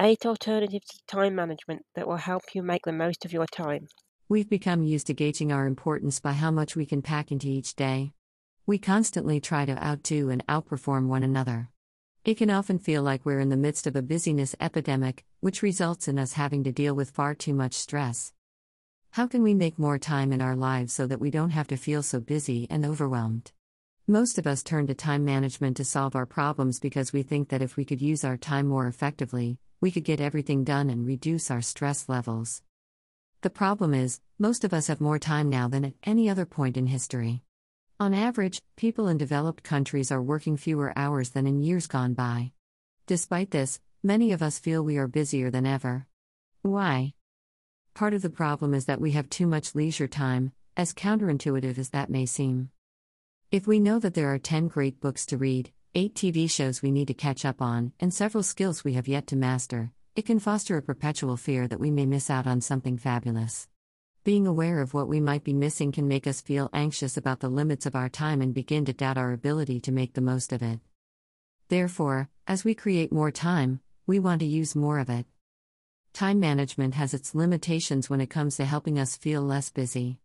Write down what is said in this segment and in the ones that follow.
Eight alternatives to time management that will help you make the most of your time. We've become used to gauging our importance by how much we can pack into each day. We constantly try to outdo and outperform one another. It can often feel like we're in the midst of a busyness epidemic, which results in us having to deal with far too much stress. How can we make more time in our lives so that we don't have to feel so busy and overwhelmed? Most of us turn to time management to solve our problems because we think that if we could use our time more effectively, we could get everything done and reduce our stress levels. The problem is, most of us have more time now than at any other point in history. On average, people in developed countries are working fewer hours than in years gone by. Despite this, many of us feel we are busier than ever. Why? Part of the problem is that we have too much leisure time, as counterintuitive as that may seem. If we know that there are 10 great books to read, 8 TV shows we need to catch up on, and several skills we have yet to master, it can foster a perpetual fear that we may miss out on something fabulous. Being aware of what we might be missing can make us feel anxious about the limits of our time and begin to doubt our ability to make the most of it. Therefore, as we create more time, we want to use more of it. Time management has its limitations when it comes to helping us feel less busy.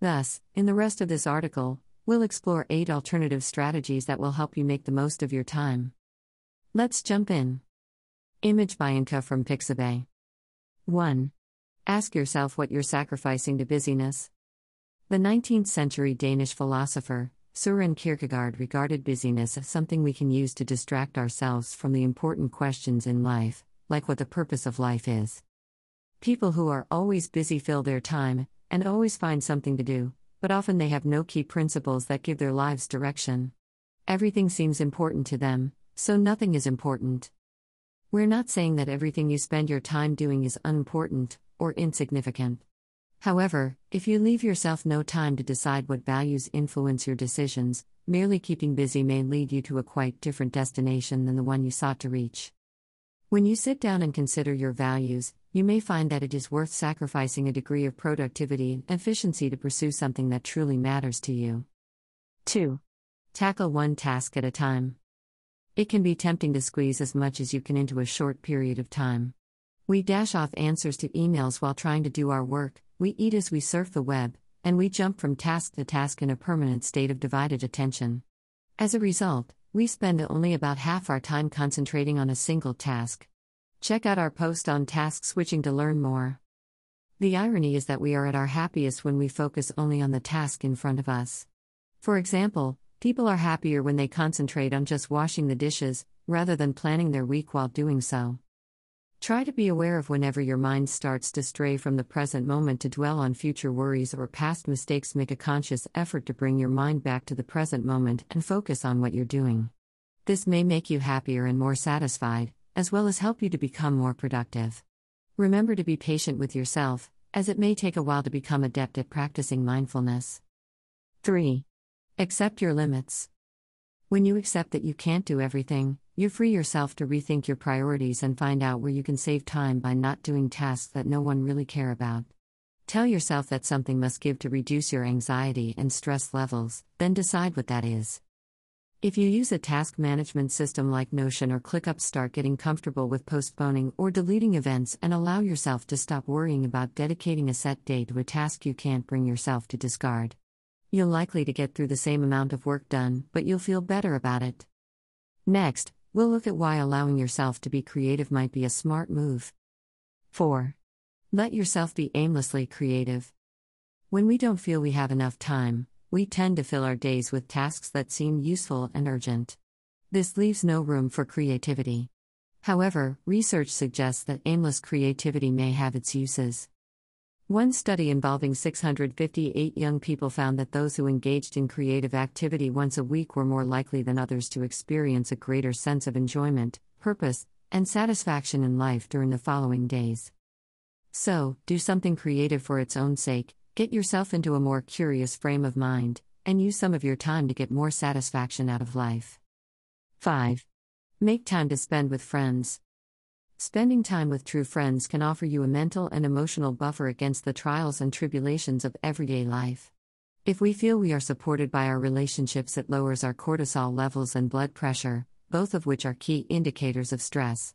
Thus, in the rest of this article, we'll explore eight alternative strategies that will help you make the most of your time. Let's jump in. Image by Inka from Pixabay. 1. Ask yourself what you're sacrificing to busyness. The 19th century Danish philosopher, Søren Kierkegaard, regarded busyness as something we can use to distract ourselves from the important questions in life, like what the purpose of life is. People who are always busy fill their time, and always find something to do, but often they have no key principles that give their lives direction. Everything seems important to them, so nothing is important. We're not saying that everything you spend your time doing is unimportant, or insignificant. However, if you leave yourself no time to decide what values influence your decisions, merely keeping busy may lead you to a quite different destination than the one you sought to reach. When you sit down and consider your values, you may find that it is worth sacrificing a degree of productivity and efficiency to pursue something that truly matters to you. 2. Tackle one task at a time. It can be tempting to squeeze as much as you can into a short period of time. We dash off answers to emails while trying to do our work, we eat as we surf the web, and we jump from task to task in a permanent state of divided attention. As a result, we spend only about half our time concentrating on a single task. Check out our post on task switching to learn more. The irony is that we are at our happiest when we focus only on the task in front of us. For example, people are happier when they concentrate on just washing the dishes, rather than planning their week while doing so. Try to be aware of whenever your mind starts to stray from the present moment to dwell on future worries or past mistakes. Make a conscious effort to bring your mind back to the present moment and focus on what you're doing. This may make you happier and more satisfied, as well as help you to become more productive. Remember to be patient with yourself, as it may take a while to become adept at practicing mindfulness. 3. Accept your limits. When you accept that you can't do everything, you free yourself to rethink your priorities and find out where you can save time by not doing tasks that no one really care about. Tell yourself that something must give to reduce your anxiety and stress levels, then decide what that is. If you use a task management system like Notion or ClickUp, start getting comfortable with postponing or deleting events and allow yourself to stop worrying about dedicating a set day to a task you can't bring yourself to discard. You're likely to get through the same amount of work done, but you'll feel better about it. Next, We'll look at why allowing yourself to be creative might be a smart move. 4. Let yourself be aimlessly creative. When we don't feel we have enough time, we tend to fill our days with tasks that seem useful and urgent. This leaves no room for creativity. However, research suggests that aimless creativity may have its uses. One study involving 658 young people found that those who engaged in creative activity once a week were more likely than others to experience a greater sense of enjoyment, purpose, and satisfaction in life during the following days. So, do something creative for its own sake, get yourself into a more curious frame of mind, and use some of your time to get more satisfaction out of life. 5. Make time to spend with friends. Spending time with true friends can offer you a mental and emotional buffer against the trials and tribulations of everyday life. If we feel we are supported by our relationships, it lowers our cortisol levels and blood pressure, both of which are key indicators of stress.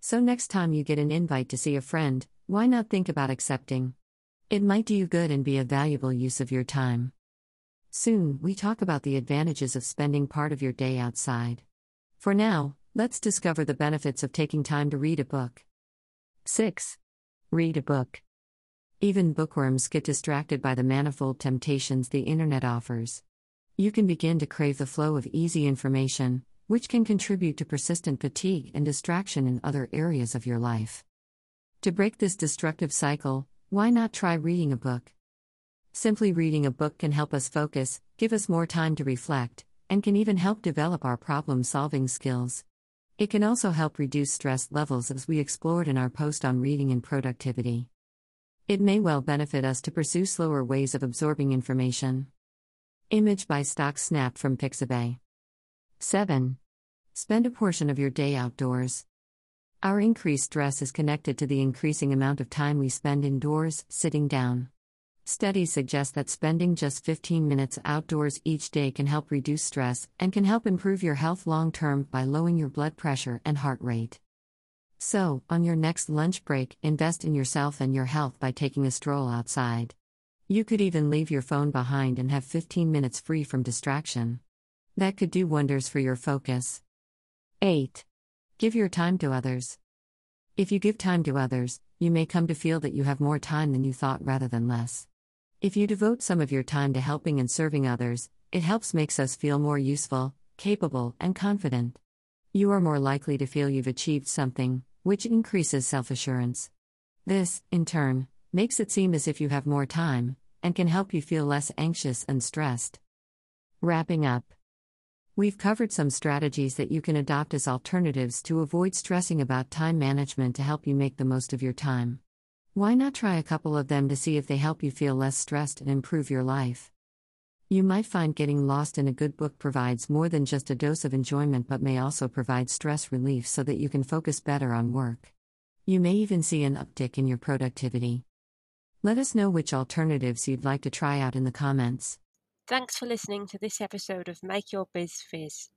So, next time you get an invite to see a friend, why not think about accepting? It might do you good and be a valuable use of your time. Soon, we talk about the advantages of spending part of your day outside. For now, let's discover the benefits of taking time to read a book. 6. Read a book. Even bookworms get distracted by the manifold temptations the internet offers. You can begin to crave the flow of easy information, which can contribute to persistent fatigue and distraction in other areas of your life. To break this destructive cycle, why not try reading a book? Simply reading a book can help us focus, give us more time to reflect, and can even help develop our problem solving skills. It can also help reduce stress levels as we explored in our post on reading and productivity. It may well benefit us to pursue slower ways of absorbing information. Image by Stock Snap from Pixabay. 7. Spend a portion of your day outdoors. Our increased stress is connected to the increasing amount of time we spend indoors, sitting down. Studies suggest that spending just 15 minutes outdoors each day can help reduce stress and can help improve your health long term by lowering your blood pressure and heart rate. So, on your next lunch break, invest in yourself and your health by taking a stroll outside. You could even leave your phone behind and have 15 minutes free from distraction. That could do wonders for your focus. 8. Give your time to others. If you give time to others, you may come to feel that you have more time than you thought rather than less. If you devote some of your time to helping and serving others, it helps makes us feel more useful, capable, and confident. You are more likely to feel you've achieved something, which increases self assurance. This, in turn, makes it seem as if you have more time, and can help you feel less anxious and stressed. Wrapping up. We've covered some strategies that you can adopt as alternatives to avoid stressing about time management to help you make the most of your time. Why not try a couple of them to see if they help you feel less stressed and improve your life? You might find getting lost in a good book provides more than just a dose of enjoyment but may also provide stress relief so that you can focus better on work. You may even see an uptick in your productivity. Let us know which alternatives you'd like to try out in the comments. Thanks for listening to this episode of Make Your Biz Fizz.